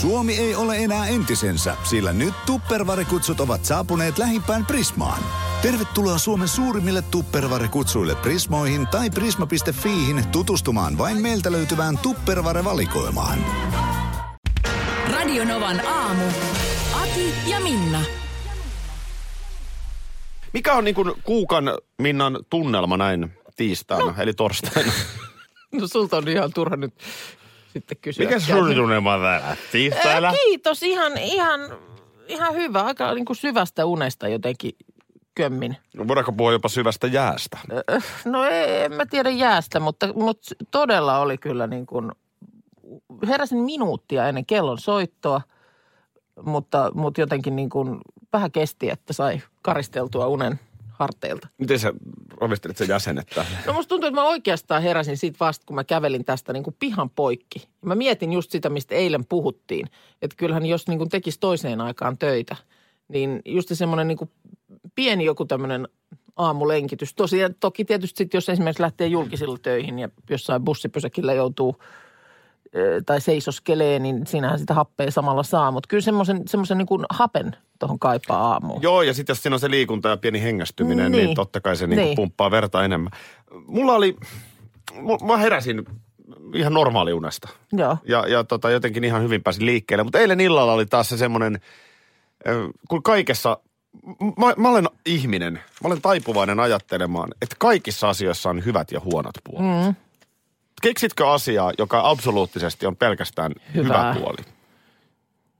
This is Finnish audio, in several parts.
Suomi ei ole enää entisensä, sillä nyt tuppervarikutsut ovat saapuneet lähimpään Prismaan. Tervetuloa Suomen suurimmille tuppervarekutsuille Prismoihin tai prisma.fiihin tutustumaan vain meiltä löytyvään tuppervare-valikoimaan. Radionovan aamu. Ati ja Minna. Mikä on niin kuin Kuukan Minnan tunnelma näin tiistaina, no. eli torstaina? No sulta on ihan turha nyt sitten kysyä. Mikä sun tunnelma on täällä tiistaina? Kiitos, ihan, ihan, ihan hyvä. Aika niin kuin syvästä unesta jotenkin kömmin. No, voidaanko puhua jopa syvästä jäästä? No ei, en mä tiedä jäästä, mutta, mutta todella oli kyllä niin kuin, heräsin minuuttia ennen kellon soittoa, mutta, mutta jotenkin niin kuin vähän kesti, että sai karisteltua unen harteilta. Miten sä omistelit sen jäsenet tähän? No musta tuntuu, että mä oikeastaan heräsin siitä vasta, kun mä kävelin tästä niin kuin pihan poikki. Mä mietin just sitä, mistä eilen puhuttiin. Että kyllähän jos niin kuin tekisi toiseen aikaan töitä, niin just semmoinen niin kuin pieni joku tämmöinen aamulenkitys. Tosiaan toki tietysti sit, jos esimerkiksi lähtee julkisilla töihin ja jossain bussipysäkillä joutuu tai seisoskelee, niin siinähän sitä happea samalla saa. Mutta kyllä semmoisen, semmoisen niin kuin hapen tuohon kaipaa aamuun. Joo, ja sitten jos siinä on se liikunta ja pieni hengästyminen, niin, Niin. totta kai se niin. Niin. pumppaa verta enemmän. Mulla oli, mä heräsin ihan normaaliunesta. Joo. Ja, ja tota, jotenkin ihan hyvin pääsin liikkeelle. Mutta eilen illalla oli taas se semmoinen, kun kaikessa, mä, mä olen ihminen, mä olen taipuvainen ajattelemaan, että kaikissa asioissa on hyvät ja huonot puolet. Mm. Keksitkö asiaa, joka absoluuttisesti on pelkästään Hyvää. hyvä puoli?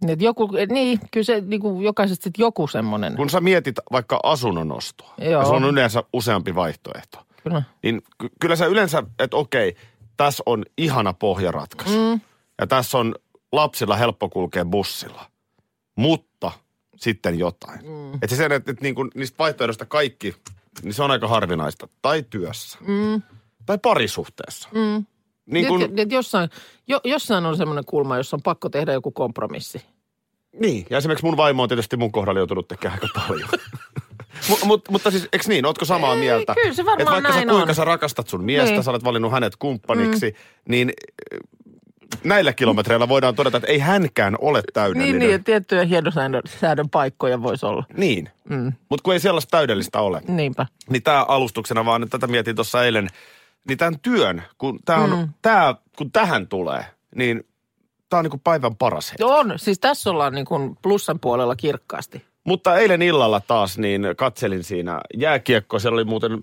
Et joku, et niin, kyllä se niin kuin jokaisesta joku semmoinen. Kun sä mietit vaikka asunnon ostoa, Joo. ja sulla on yleensä useampi vaihtoehto, Kyllä. niin ky- kyllä sä yleensä, että okei, tässä on ihana pohjaratkaisu. Mm. Ja tässä on lapsilla helppo kulkea bussilla. Mutta sitten jotain. Mm. Että se sen, että, että niin kuin niistä vaihtoehdoista kaikki, niin se on aika harvinaista. Tai työssä. Mm. Tai parisuhteessa. Mm. Niin, kun, et, et jossain, jo, jossain on semmoinen kulma, jossa on pakko tehdä joku kompromissi. niin, ja esimerkiksi mun vaimo on tietysti mun kohdalla joutunut tekemään aika paljon. mut, mut, mutta siis, eikö niin, ootko samaa Ei, mieltä? kyllä se varmaan että vaikka näin sä kuinka on. sä rakastat sun miestä, Niin. sä olet valinnut hänet kumppaniksi, mm. niin äh, näillä kilometreillä voidaan todeta, että ei hänkään ole täydellinen. Niin, niin, tiettyjä hienosäädön säädön paikkoja voisi olla. Niin. Mm. Mutta kun ei sellaista täydellistä ole, Niinpä. niin tämä alustuksena vaan, että tätä mietin tuossa eilen, niin tämän työn, kun, tää on, mm. tää, kun tähän tulee, niin tämä on niinku päivän paras hetki. On, siis tässä ollaan niin kuin plussan puolella kirkkaasti. Mutta eilen illalla taas niin katselin siinä jääkiekkoa. Siellä oli muuten äh,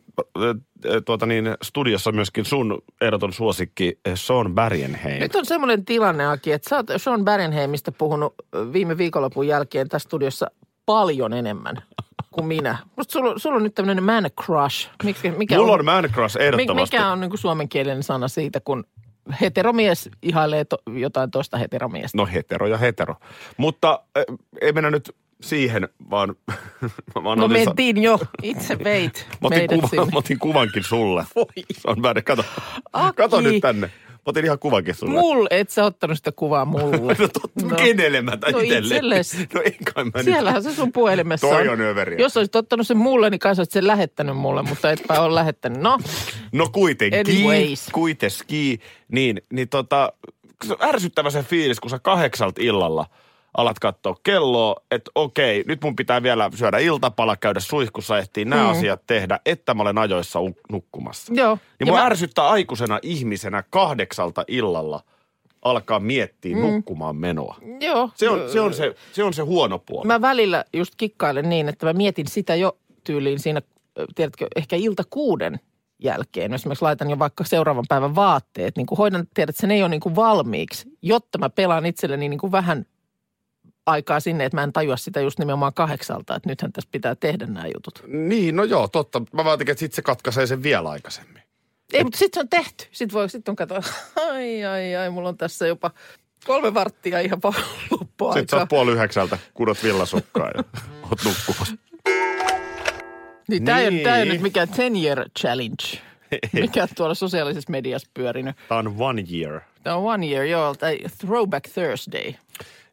äh, tuota niin, studiossa myöskin sun ehdoton suosikki äh, Sean Bergenheim. Nyt on semmoinen tilanne, Aki, että sä oot Sean Barenheimista puhunut viime viikonlopun jälkeen tässä studiossa paljon enemmän kuin minä. Musta sulla, sulla on nyt tämmöinen man crush. Mikä, mikä Mulla on man crush ehdottomasti. Mikä on niin kuin suomenkielinen sana siitä, kun heteromies ihailee to, jotain toista heteromiestä? No hetero ja hetero. Mutta äh, ei mennä nyt siihen, vaan... vaan No mentiin jo. Itse veit Mä otin, kuva, mä otin kuvankin sulle. Voi. Se on väärin. Kato, Aki. kato nyt tänne. Mä otin ihan kuvankin sulle. Mulle, et sä ottanut sitä kuvaa mulle. No totta, no. kenelle mä tai no itselle? itsellesi. No ei kai mä Siellähän se sun puhelimessa Toi on överiä. Jos olisit ottanut sen mulle, niin kai sä sen lähettänyt mulle, mutta etpä ole lähettänyt. No, nyt. No kuitenkin. Anyways. Kuitenkin. Niin, niin tota, on ärsyttävä se fiilis, kun sä kahdeksalta illalla alat katsoa kelloa, että okei, nyt mun pitää vielä syödä iltapala, käydä suihkussa, ehtii nämä mm. asiat tehdä, että mä olen ajoissa nukkumassa. joo. Niin mua mä- ärsyttää aikuisena ihmisenä kahdeksalta illalla alkaa miettiä mm. nukkumaan menoa. Joo. Se on, se, on se, se on se huono puoli. Mä välillä just kikkailen niin, että mä mietin sitä jo tyyliin siinä, tiedätkö, ehkä ilta kuuden jälkeen. Esimerkiksi laitan jo vaikka seuraavan päivän vaatteet, niin kuin hoidan, tiedät, että se ei ole niin kuin valmiiksi, jotta mä pelaan itselleni niin kuin vähän aikaa sinne, että mä en tajua sitä just nimenomaan kahdeksalta, että nythän tässä pitää tehdä nämä jutut. Niin, no joo, totta. Mä vaan että sit se katkaisee sen vielä aikaisemmin. Ei, mutta sitten se on tehty. Sitten voi, sitten on katsoa, ai, ai, ai, mulla on tässä jopa kolme varttia ihan pa- Sitten sä oot puoli yhdeksältä, kudot villasukkaa ja oot nukkumassa. Niin, tämä Niin. ei ole nyt mikään 10 year challenge, mikä on tuolla sosiaalisessa mediassa pyörinyt. Tää on one year. Tämä on one year, joo, tai Throwback Thursday.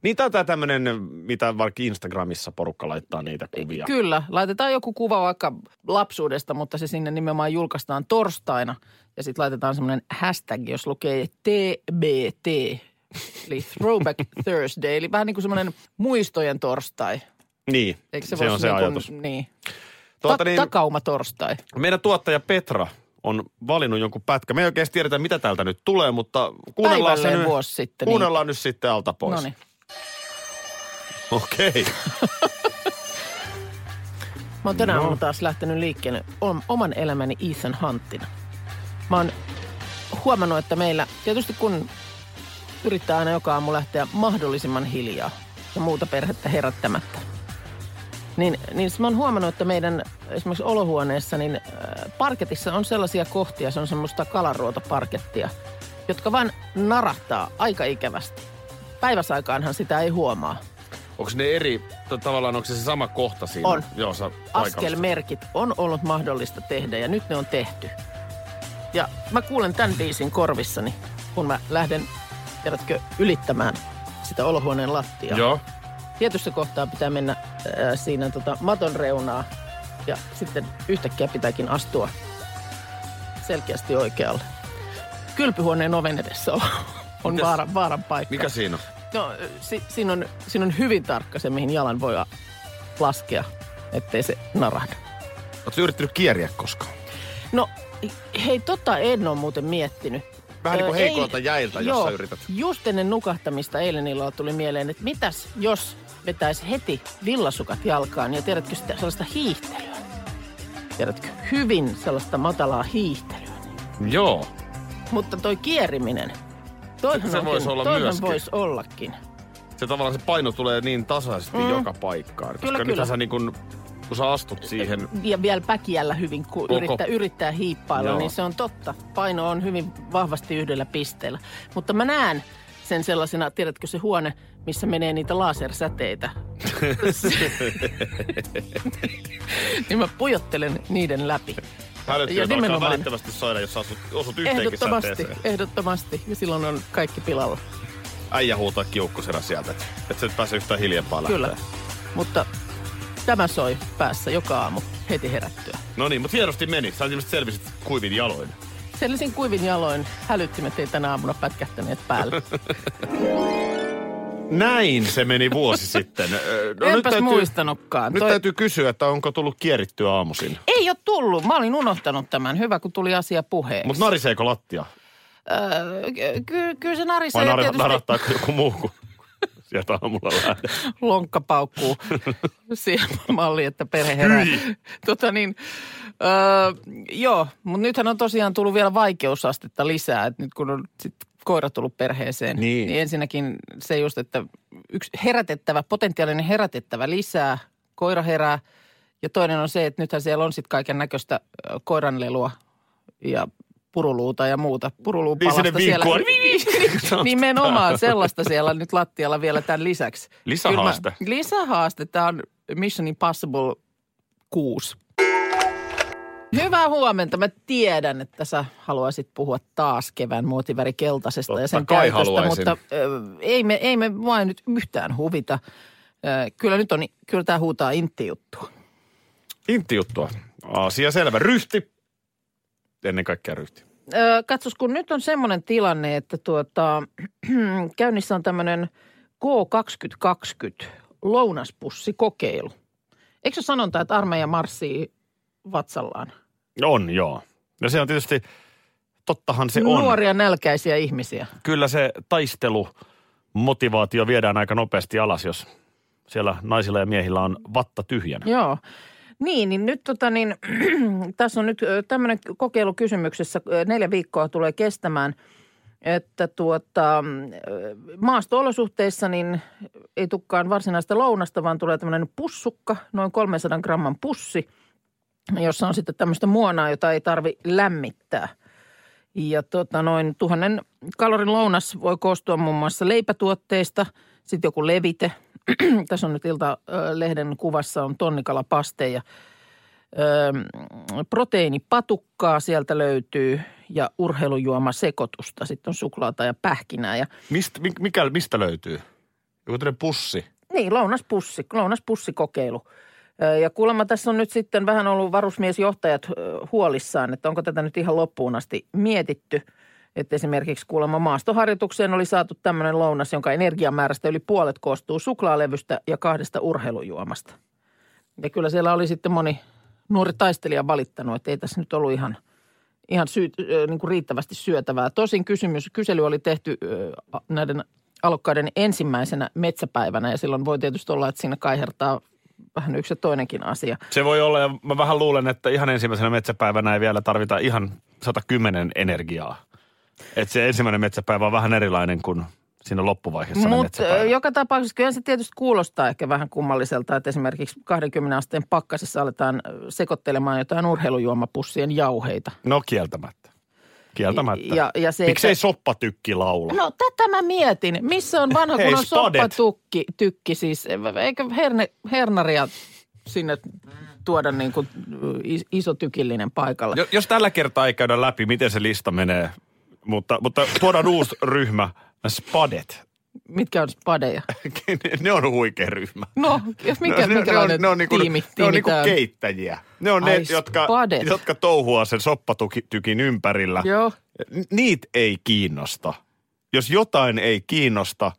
Niin tää on tää tämmönen, mitä vaikka Instagramissa porukka laittaa niitä kuvia. Kyllä, laitetaan joku kuva vaikka lapsuudesta, mutta se sinne nimenomaan julkaistaan torstaina. Ja sitten laitetaan semmoinen hashtag, jos lukee TBT, Eli Throwback Thursday, eli vähän niin kuin semmoinen muistojen torstai. Niin, Eikö se, se, on se niin kuin- ajatus. Niin. Tuota Ta- niin, Takauma torstai. meidän tuottaja Petra on valinnut jonkun pätkän. Me ei oikeasti tiedetä, mitä täältä nyt tulee, mutta kuunnellaan se nyt. vuosi sitten, niin. Kuunnellaan nyt sitten alta pois. No niin. Okei. Mä oon tänä No. aamuna taas lähtenyt liikkeelle om- oman elämäni Ethan Huntina. Mä oon huomannut, että meillä, tietysti kun yrittää aina joka aamu lähteä mahdollisimman hiljaa ja muuta perhettä herättämättä, niin, niin mä oon huomannut, että meidän esimerkiksi olohuoneessa, niin äh, parketissa on sellaisia kohtia, se on semmoista kalaruotoparkettia, jotka vaan narahtaa aika ikävästi. Päiväsaikaanhan sitä ei huomaa. Onko ne eri, to- tavallaan onko se se sama kohta siinä? On. Joo, sä askelmerkit on ollut mahdollista tehdä ja nyt ne on tehty. Ja mä kuulen tämän biisin korvissani, kun mä lähden, tiedätkö, ylittämään sitä olohuoneen lattiaa. Joo. Tietyssä kohtaa pitää mennä äh, siinä tota, maton reunaa ja sitten yhtäkkiä pitääkin astua selkeästi oikealle. Kylpyhuoneen oven edessä on, on Mitäs? vaaran, vaaran paikka. Mikä siinä on? No, si, siinä, on, siinä on hyvin tarkka se, mihin jalan voi laskea, ettei se narahda. Oletko yrittänyt kieriä koskaan? No, hei, tota en ole muuten miettinyt. Vähän niin kuin Ö, heikoilta ei- jäiltä, jos joo, sä yrität. just ennen nukahtamista eilen illalla tuli mieleen, että mitäs jos vetäisi heti villasukat jalkaan ja tiedätkö sitä sellaista hiihtelyä? Tiedätkö, hyvin sellaista matalaa hiihtelyä. Joo. Mutta toi kieriminen, toihan, Se onkin- voisi olla toihan myöskin. voisi ollakin. Se tavallaan se paino tulee niin tasaisesti Mm. joka paikkaan. Koska Kyllä, kyllä. sä niin kun, kun sä astut siihen, ja vielä päkiällä hyvin, kun Koko- yrittää, yrittää hiippailla, Joo. niin se on totta. Paino on hyvin vahvasti yhdellä pisteellä. Mutta mä näen sen sellaisena, tiedätkö se huone, missä menee niitä lasersäteitä. niin mä pujottelen niiden läpi. Ja alkaa välittömästi soida, jos asut, osut yhteenkin Ehdottomasti, säteeseen. ehdottomasti. Ja silloin on kaikki pilalla. Äijä huutaa kiukkusena sieltä, että et sä nyt pääse yhtään hiljempaa lähteä. Kyllä. Mutta tämä soi päässä joka aamu heti herättyä. No niin, mutta hienosti meni. Sä ilmeisesti selvisit kuivin jaloin. Sellisin kuivin jaloin, hälyttimet ei tänä aamuna pätkähtäneet päälle. Näin se meni vuosi sitten. No Enpäs muistanutkaan. Nyt Toi- täytyy kysyä, että onko tullut kierittyä aamuisin. Ei ole tullut. Mä olin unohtanut tämän. Hyvä, kun tuli asia puheeksi. Mutta nariseeko lattia? Öö, ky- ky- kyllä se narisee Vai nar- tietysti narattaako joku muu kuin sieltä aamulla lähde? lonkka paukkuu siihen malliin, että perhe herää. Tota niin, öö, joo, mutta nythän on tosiaan tullut vielä vaikeusastetta lisää. Et nyt kun on sit koira tullut perheeseen, Niin. niin ensinnäkin se just, että yksi herätettävä, potentiaalinen herätettävä lisää, koira herää. Ja toinen on se, että nythän siellä on sitten kaiken näköistä koiranlelua ja puruluuta ja muuta. Puruluun Niin sinne palasta siellä. vinkkuu. Nimenomaan sellaista siellä nyt lattialla vielä tämän lisäksi. Lisähaaste. Kyllä mä- lisähaaste. Tämä on Mission Impossible 6. Hyvää huomenta. Mä tiedän, että sä haluaisit puhua taas kevään muotiväri keltaisesta Totta ja sen kai käytöstä, haluaisin. mutta ö, ei, me, ei me vain nyt yhtään huvita. Ö, kyllä nyt on, kyllä tämä huutaa intti-juttua. Intti juttua. Asia selvä. Ryhti. Ennen kaikkea ryhti. Öö, katsos, kun nyt on semmoinen tilanne, että tuota, käynnissä on tämmöinen K2020 lounaspussikokeilu. Eikö se sanonta, että armeija marssii vatsallaan? On, joo. Ja se on tietysti, tottahan se on. Nuoria nälkäisiä ihmisiä. Kyllä se taistelu, motivaatio viedään aika nopeasti alas, jos siellä naisilla ja miehillä on vatta tyhjänä. Joo. Niin, niin nyt tota niin, tässä on nyt tämmöinen kokeilu kysymyksessä. Neljä viikkoa tulee kestämään, että tuota, maasto-olosuhteissa niin ei tukkaan varsinaista lounasta, vaan tulee tämmöinen pussukka, noin 300 gramman pussi, jossa on sitten tämmöistä muonaa, jota ei tarvi lämmittää. Ja tota noin tuhannen kalorin lounas voi koostua muun muassa leipätuotteista, sitten joku levite. Tässä on nyt Ilta-lehden kuvassa on tonnikalapaste ja ö, proteiinipatukkaa sieltä löytyy ja urheilujuomasekoitusta. Sitten on suklaata ja pähkinää ja Mist, mi- mikä, mistä löytyy? Joku tämmöinen pussi. niin, lounaspussi, lounaspussikokeilu. Ja kuulemma tässä on nyt sitten vähän ollut varusmiesjohtajat huolissaan, että onko tätä nyt ihan loppuun asti mietitty. Että esimerkiksi kuulemma maastoharjoitukseen oli saatu tämmöinen lounas, jonka energiamäärästä yli puolet koostuu suklaalevystä ja kahdesta urheilujuomasta. Ja kyllä siellä oli sitten moni nuori taistelija valittanut, että ei tässä nyt ollut ihan, ihan syy, niin kuin riittävästi syötävää. Tosin kysymys, kysely oli tehty näiden alokkaiden ensimmäisenä metsäpäivänä ja silloin voi tietysti olla, että siinä kaihertaa vähän yksi ja toinenkin asia. Se voi olla, ja mä vähän luulen, että ihan ensimmäisenä metsäpäivänä ei vielä tarvita ihan 110 energiaa. Että se ensimmäinen metsäpäivä on vähän erilainen kuin siinä loppuvaiheessa Mutta metsäpäivä. joka tapauksessa kyllä se tietysti kuulostaa ehkä vähän kummalliselta, että esimerkiksi 20 asteen pakkasessa aletaan sekoittelemaan jotain urheilujuomapussien jauheita. No kieltämättä. Kieltämättä. Ja, ja se, Miksei että- soppatykki laula? No tätä mä mietin. Missä on vanha kunnon spadet. soppatukki, tykki siis? Eikö herne, hernaria sinne tuoda niin kuin is- iso tykillinen paikalle? Jo- Jos tällä kertaa ei käydä läpi, miten se lista menee, mutta, mutta tuodaan uusi ryhmä, Spadet. Mitkä on spadeja? ne on huikea ryhmä. No, jos mikä, ne, minkälainen ne on, ne on niinku, tiimi, ne on tiimi niinku keittäjiä. Ne on Ai, ne, jotka, spadet. jotka touhuaa sen soppatykin ympärillä. Joo. Niitä ei kiinnosta. Jos jotain ei kiinnosta,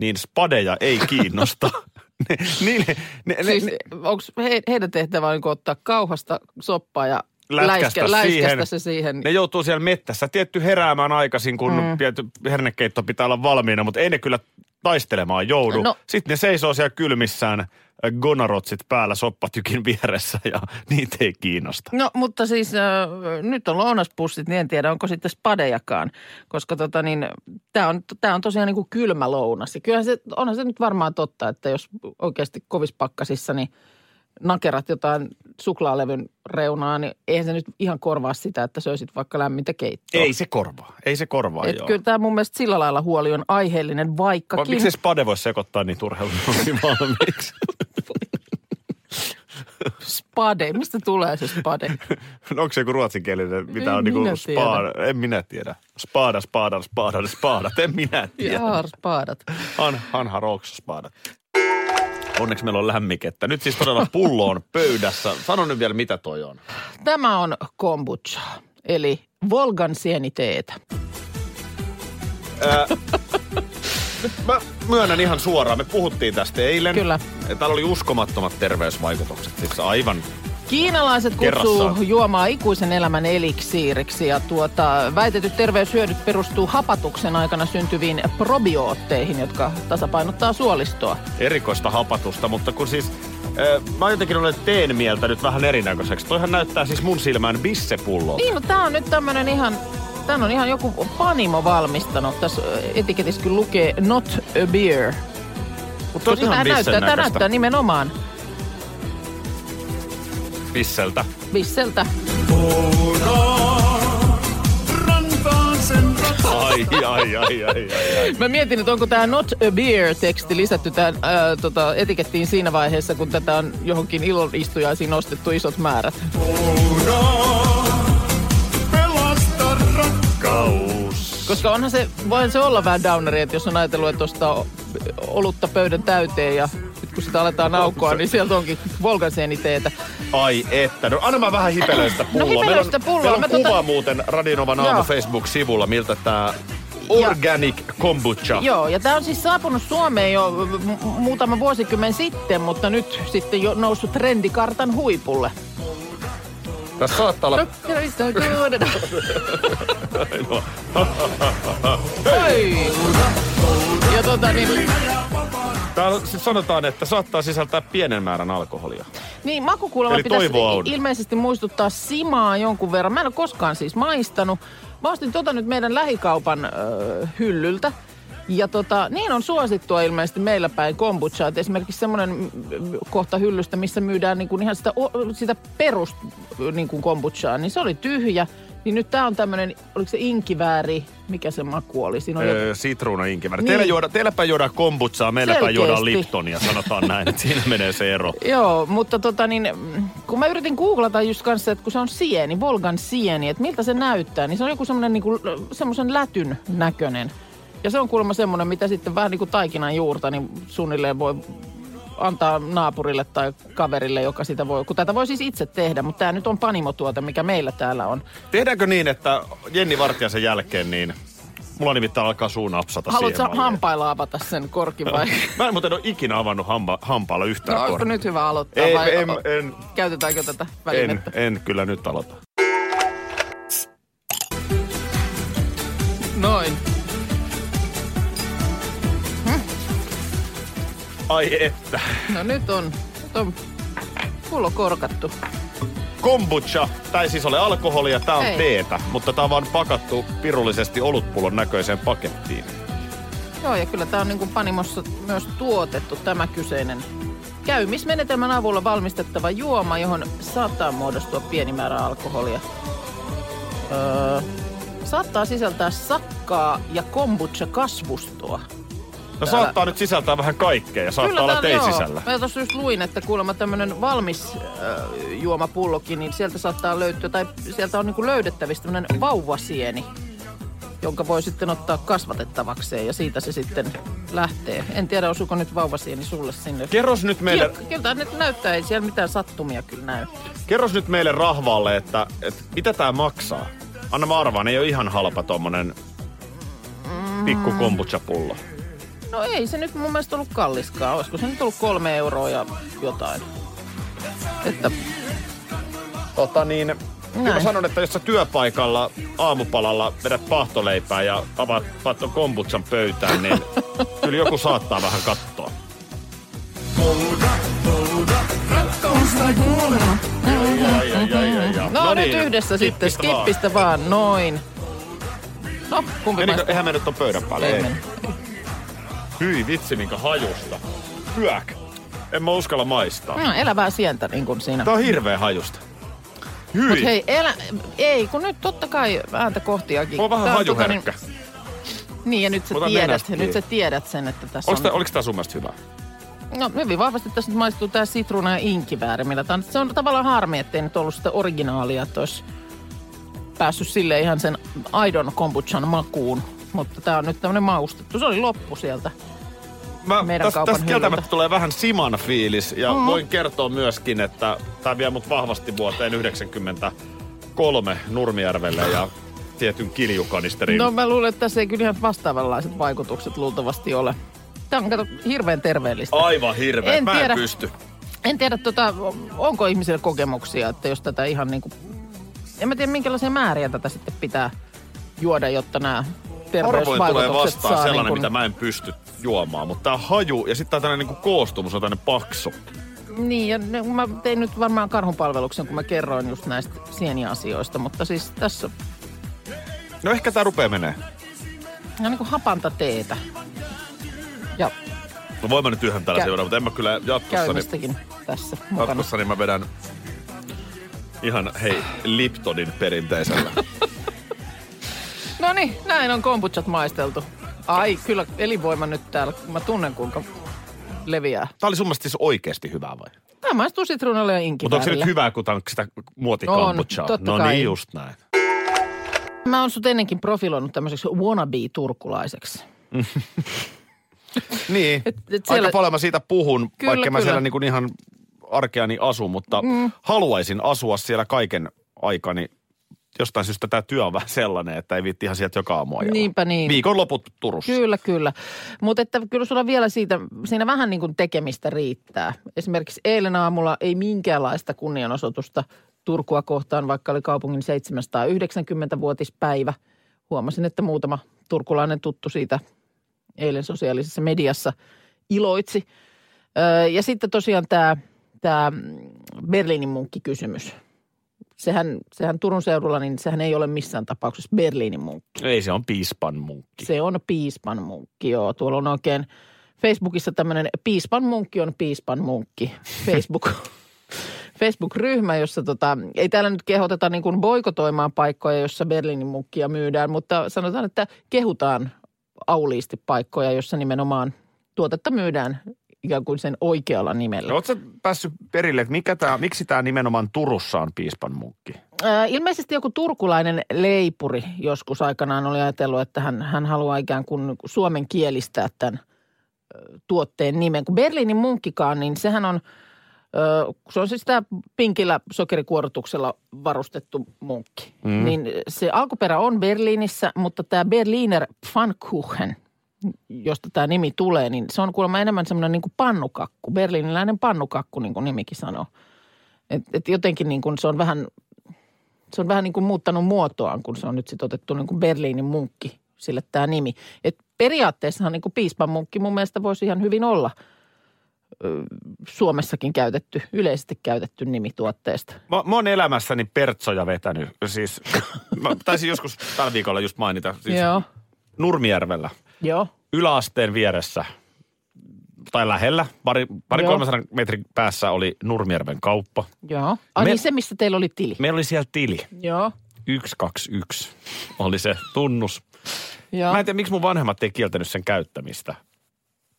niin spadeja ei kiinnosta. ne, niille, ne, ne, Siis ne, onko he, heidän tehtävä on niin ottaa kauhasta soppaa ja lätkästä läiskä, siihen. se siihen? Ne joutuu siellä mettässä tietty heräämään aikaisin, kun mm. hernekeitto pitää olla valmiina, mutta ei ne kyllä taistelemaan joudu. No. Sitten ne seisoo siellä kylmissään äh, gonarotsit päällä soppatykin vieressä ja niitä ei kiinnosta. No, mutta siis äh, nyt on lounaspussit, niin en tiedä, onko sitten spadejakaan. Koska tota niin, tämä on, tää on tosiaan niin kuin kylmä lounas. Ja kyllähän se, onhan se nyt varmaan totta, että jos oikeasti kovispakkasissa, niin nakerat jotain suklaalevyn reunaa, niin eihän se nyt ihan korvaa sitä, että söisit vaikka lämmintä keittoa. Ei se korvaa, ei se korvaa Et joo. kyllä tämä mun mielestä sillä lailla huoli on aiheellinen, Va- vaikkakin... Miksi spade voi sekoittaa niitä urheilua valmiiksi? Spade, mistä tulee se spade? no onko se joku ruotsinkielinen, mitä En on niinku minä spada? En minä tiedä. Spada, spada, spada, spada. En minä tiedä. Jaar, spadat. Han, hanha rooksa spadat. Onneksi meillä on lämmikettä. Nyt siis todella pullo on pöydässä. Sano nyt vielä, mitä toi on. Tämä on kombucha, eli Volgan sieniteetä. Mä myönnän ihan suoraan. Me puhuttiin tästä eilen. Kyllä. Täällä oli uskomattomat terveysvaikutukset. Siis aivan Kiinalaiset kutsuu Kerrassaan. juomaa ikuisen elämän eliksiiriksi ja tuota, väitetyt terveyshyödyt perustuu hapatuksen aikana syntyviin probiootteihin, jotka tasapainottaa suolistoa. erikoista hapatusta, mutta kun siis... Äh, mä jotenkin olen teen mieltä nyt vähän erinäköiseksi. Toihan näyttää siis mun silmään bissepullo. Niin, no tää on nyt tämmönen ihan, tän on ihan joku panimo valmistanut. Tässä etiketissä kyllä lukee not a beer. Mutta tää näyttää, tää näyttää nimenomaan Bisseltä. bisseltä. Ai, ai, ai, ai, ai, ai. Mä mietin, että onko tämä not a beer-teksti lisätty tähän ää, tota, etikettiin siinä vaiheessa, kun tätä on johonkin ilonistujaisiin nostettu isot määrät. Koska onhan se, voihan se olla vähän downeri, että jos on ajatellut, että ostaa olutta pöydän täyteen ja kun sitä aletaan aukoa, niin sieltä onkin volgansieniteetä. Ai että. No anna mä vähän hipelöä sitä pulloa. hipelöi meillä on, sitä pulloa. Meillä on Mä kuva tota- muuten Radinovan aamu Joo. Facebook-sivulla, miltä tää Organic Kombucha. Joo, ja tämä on siis saapunut Suomeen jo m- muutama vuosikymmen sitten, mutta nyt sitten jo noussut trendikartan huipulle. Tässä saattaa olla... Oi! Ja tota niin, Täällä siis sanotaan, että saattaa sisältää pienen määrän alkoholia. Niin, makukuulemma Eli pitäisi ilmeisesti muistuttaa Simaa jonkun verran. Mä en ole koskaan siis maistanut. Mä ostin tota nyt meidän lähikaupan ö, hyllyltä. Ja tota, niin on suosittua ilmeisesti meillä päin kombuchaa. Et esimerkiksi semmoinen mm, kohta hyllystä, missä myydään niinku ihan sitä, sitä perus niinku kombuchaa, niin se oli tyhjä. Niin nyt tää on tämmöinen, oliko se inkivääri, mikä se maku oli? Siinä joku- Öö, sitruuna inkiväri. Niin. Teillä juoda, teilläpä juodaan kombutsaa, meilläpä juodaan Liptonia, sanotaan näin. Että siinä menee se ero. Joo, mutta tota niin, kun mä yritin googlata just kanssa, että kun se on sieni, Volgan sieni, että miltä se näyttää, niin se on joku semmoinen niinku, semmoisen lätyn näköinen. Ja se on kuulemma semmoinen, mitä sitten vähän niin kuin taikinan juurta, niin suunnilleen voi antaa naapurille tai kaverille, joka sitä voi, kun tätä voi siis itse tehdä, mutta tämä nyt on panimotuote, mikä meillä täällä on. Tehdäänkö niin, että Jenni Vartiasen jälkeen niin... Mulla nimittäin alkaa suu napsata Haluatko siihen hampailla avata sen korkin vai? Mä en muuten ole ikinä avannut hampa, hampaalla yhtään No, korkkia. nyt hyvä aloittaa Ei, vai en, en, käytetäänkö tätä en, välinettä? en kyllä nyt aloita. Noin. Ai että. No nyt on, nyt on pullo korkattu. Kombucha, ei siis ole alkoholia, tää on Ei. teetä, mutta tää on vaan pakattu pirullisesti olutpullon näköiseen pakettiin. Joo, ja kyllä tämä on niin kuin Panimossa myös tuotettu tämä kyseinen käymismenetelmän avulla valmistettava juoma, johon saattaa muodostua pieni määrä alkoholia. Öö, saattaa sisältää sakkaa ja kombucha-kasvustoa. No saattaa nyt sisältää vähän kaikkea ja saattaa olla tää- tei joo. sisällä. Mä tuossa just luin, että kuulemma tämmöinen valmis äh, juomapullokin, niin sieltä saattaa löytyä, tai sieltä on niinku löydettävissä tämmöinen vauvasieni, jonka voi sitten ottaa kasvatettavakseen ja siitä se sitten lähtee. En tiedä, osuuko nyt vauvasieni sulle sinne. Kerros nyt meille, Kyllä, kyllä nyt näyttää, ei siellä mitään sattumia kyllä näy. kerros nyt meille rahvaalle, että, että mitä tää maksaa. Anna mä arvaan, ei ole ihan halpa tommonen pikku kombucha-pullo. No ei se nyt mun mielestä ollut kalliskaan. Olisiko se nyt ollut kolme euroa ja jotain. Että Tota niin, kyllä mä Näin. sanon, että jos sä työpaikalla aamupalalla vedät pahtoleipää ja avaat patton kombutsan pöytään, niin kyllä joku saattaa vähän katsoa. Ai. No, nyt yhdessä sitten, skippistä vaan. noin. No, kumpi Menikö, eihän me nyt on pöydän päällä. Ei Ei. Hyi vitsi, minkä hajusta. Hyök. En mä uskalla maistaa. No, elävää sientä niin kuin siinä. Tää on hirveä hajusta. Hyi. Mut hei, elä, ei, kun nyt totta kai ääntä kohtiakin. Mulla on vähän hajuherkkä. niin, niin, ja nyt sä, Ota tiedät, nenästä nyt sä tiedät sen, että tässä Oliko, tää, on... oliko tää sun mielestä hyvä? No hyvin vahvasti tässä nyt maistuu tää sitruuna ja inkivääri, millä tää on, se on tavallaan harmi, ettei nyt ollut sitä originaalia, että olisi päässyt sille ihan sen aidon kombuchan makuun. Mutta tää on nyt tämmönen maustettu. Se oli loppu sieltä. Mä, Meidän tästä, kaupan tästä kieltämättä tulee vähän Siman fiilis ja mm. voin kertoa myöskin, että tämä vie mut vahvasti vuoteen 93 Nurmijärvelle ja tietyn kiljukanisterin. No mä luulen, että tässä ei kyllä ihan vastaavanlaiset vaikutukset luultavasti ole. Tämä on kato, hirveän terveellistä. Aivan hirveä. En Mä tiedä. en pysty. En tiedä, tota, onko ihmisillä kokemuksia, että jos tätä ihan niin kuin... En mä tiedä, minkälaisia määriä tätä sitten pitää juoda, jotta nämä Harvoin tulee vastaan sellainen, niin kuin, mitä mä en pysty juomaan. Mutta tää haju ja sitten tää tällainen niin koostumus on tänne paksu. Niin, ja ne, mä tein nyt varmaan karhunpalveluksen, kun mä kerroin just näistä sieniasioista, mutta siis tässä No ehkä tää rupee menee. on niin kuin hapanta teetä. Ja No voin mä nyt yhden tällaisen Kä- mutta en mä kyllä jatkossa, niin, tässä mukana. jatkossa niin mä vedän ihan hei Liptonin perinteisellä. No niin, näin on kombuchat maisteltu. Ai, kyllä elinvoima nyt täällä. Mä tunnen, kuinka leviää. Tää oli sun mielestä siis oikeasti hyvää vai? Tämä maistuu sitruunalle ja Mutta onko se nyt hyvää, kun tää on sitä muotikambuchaa? On, totta No niin, just näin. Mä oon sut ennenkin profiloinut tämmöiseksi wannabe-turkulaiseksi. Niin, Et- et aika siellä- paljon mä siitä puhun, Kyllä, vaikka mä kyllä. siellä niin kuin ihan arkeani asu, mutta mm. haluaisin asua siellä kaiken aikani. Jostain syystä tämä työ on vähän sellainen, että ei viitti ihan sieltä joka aamu. Niinpä niin. Viikonloput Turussa. Kyllä, kyllä. Mutta että kyllä sulla vielä siitä, siinä vähän niin kuin tekemistä riittää. Esimerkiksi eilen aamulla ei minkäänlaista kunnianosoitusta Turkua kohtaan, vaikka oli kaupungin 790-vuotispäivä. Huomasin, että muutama turkulainen tuttu siitä eilen sosiaalisessa mediassa iloitsi. Ja sitten tosiaan tämä, tämä Berliinin munkkikysymys. Sehän, sehän Turun seudulla, niin sehän ei ole missään tapauksessa Berliinin munkki. Ei, se on piispan munkki. Se on piispan munkki, joo. Tuolla on oikein Facebookissa tämmöinen piispan munkki on piispan munkki. Facebook, Facebook-ryhmä, jossa tota, ei täällä nyt kehoteta niin kuin boikotoimaan paikkoja, jossa Berliinin munkkia myydään, mutta sanotaan, että kehutaan auliisti paikkoja, jossa nimenomaan tuotetta myydään ikään kuin sen oikealla nimellä. No, Oletko päässyt perille, että mikä tää, miksi tämä nimenomaan Turussa on piispan munkki? Ää, Ilmeisesti joku turkulainen leipuri joskus aikanaan oli ajatellut, että hän, hän haluaa ikään kuin suomen kielistää tämän tuotteen nimen. Kun Berliinin munkkikaan, niin sehän on, se on siis tämä pinkillä sokerikuorotuksella varustettu munkki. Mm. Niin se alkuperä on Berliinissä, mutta tämä Berliner Pfannkuchen, josta tämä nimi tulee, niin se on kuulemma enemmän semmoinen niin kuin pannukakku, berliiniläinen pannukakku, niin kuin nimikin sanoo. Et, et jotenkin niin kuin se on vähän, se on vähän niin kuin muuttanut muotoaan, kun se on nyt sitten otettu niin kuin Berliinin munkki sille tämä nimi. Et periaatteessahan niin kuin piispan munkki mun mielestä voisi ihan hyvin olla Suomessakin käytetty, yleisesti käytetty nimi tuotteesta. Mä, mä oon elämässäni pertsoja vetänyt. Siis, mä taisin joskus tällä viikolla just mainita. Siis Joo, Nurmijärvellä, joo, yläasteen vieressä tai lähellä, pari, pari Joo. 300 metrin päässä oli Nurmijärven kauppa. joo. Ai Me- niin se, missä teillä oli tili. Meillä oli siellä tili. Joo, 121 oli se tunnus. joo. Mä en tiedä, miksi mun vanhemmat ei kieltänyt sen käyttämistä.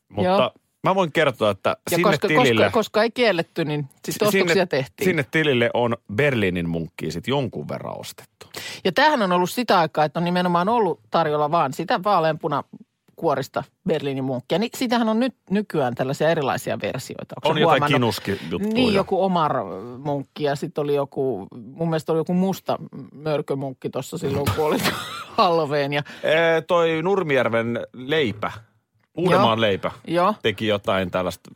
Mutta Joo. Mä voin kertoa, että Ja sinne koska, tilille... koska, koska ei kielletty, niin sitten ostoksia sinne, tehtiin. sinne tilille on Berliinin munkkiin sit jonkun verran ostettu. Ja tämähän on ollut sitä aikaa, että on nimenomaan ollut tarjolla vaan sitä vaaleanpuna kuorista Berliinin munkkia. Niin sitähän on nyt nykyään tällaisia erilaisia versioita. Onko On jotain kinuski-juttuja. Niin, joku Omar munkki ja sitten oli joku, mun mielestä oli joku musta mörkömunkki tuossa silloin, kun oli Halloween. Ja, Ee, toi Nurmijärven leipä, Uudenmaan leipä, joo, teki jotain tällaista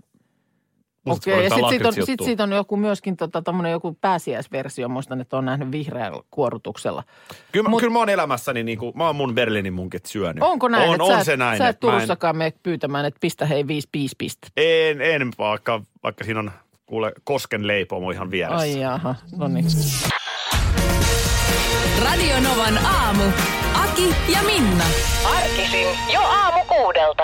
okei. Ja jotain sitten siitä, on- sit siitä on joku myöskin tota, tommonen joku pääsiäisversio. Muistan, että on nähnyt vihreällä kuorutuksella. Kyllä, mä- Mut- kyllä mä oon elämässäni, niin kuin, mä oon mun Berliinin munkit syönyt. Onko näin, On, että on sä, se näin. sä et että mä en- Turussakaan mene pyytämään, että pistä hei viisi piisi pistettä. En, en vaikka, vaikka siinä on kuule kosken leipomo ihan vieressä. Ai jaha, no niin. Radio Novan aamu. Aki ja Minna. Arkisin jo aamu kuudelta.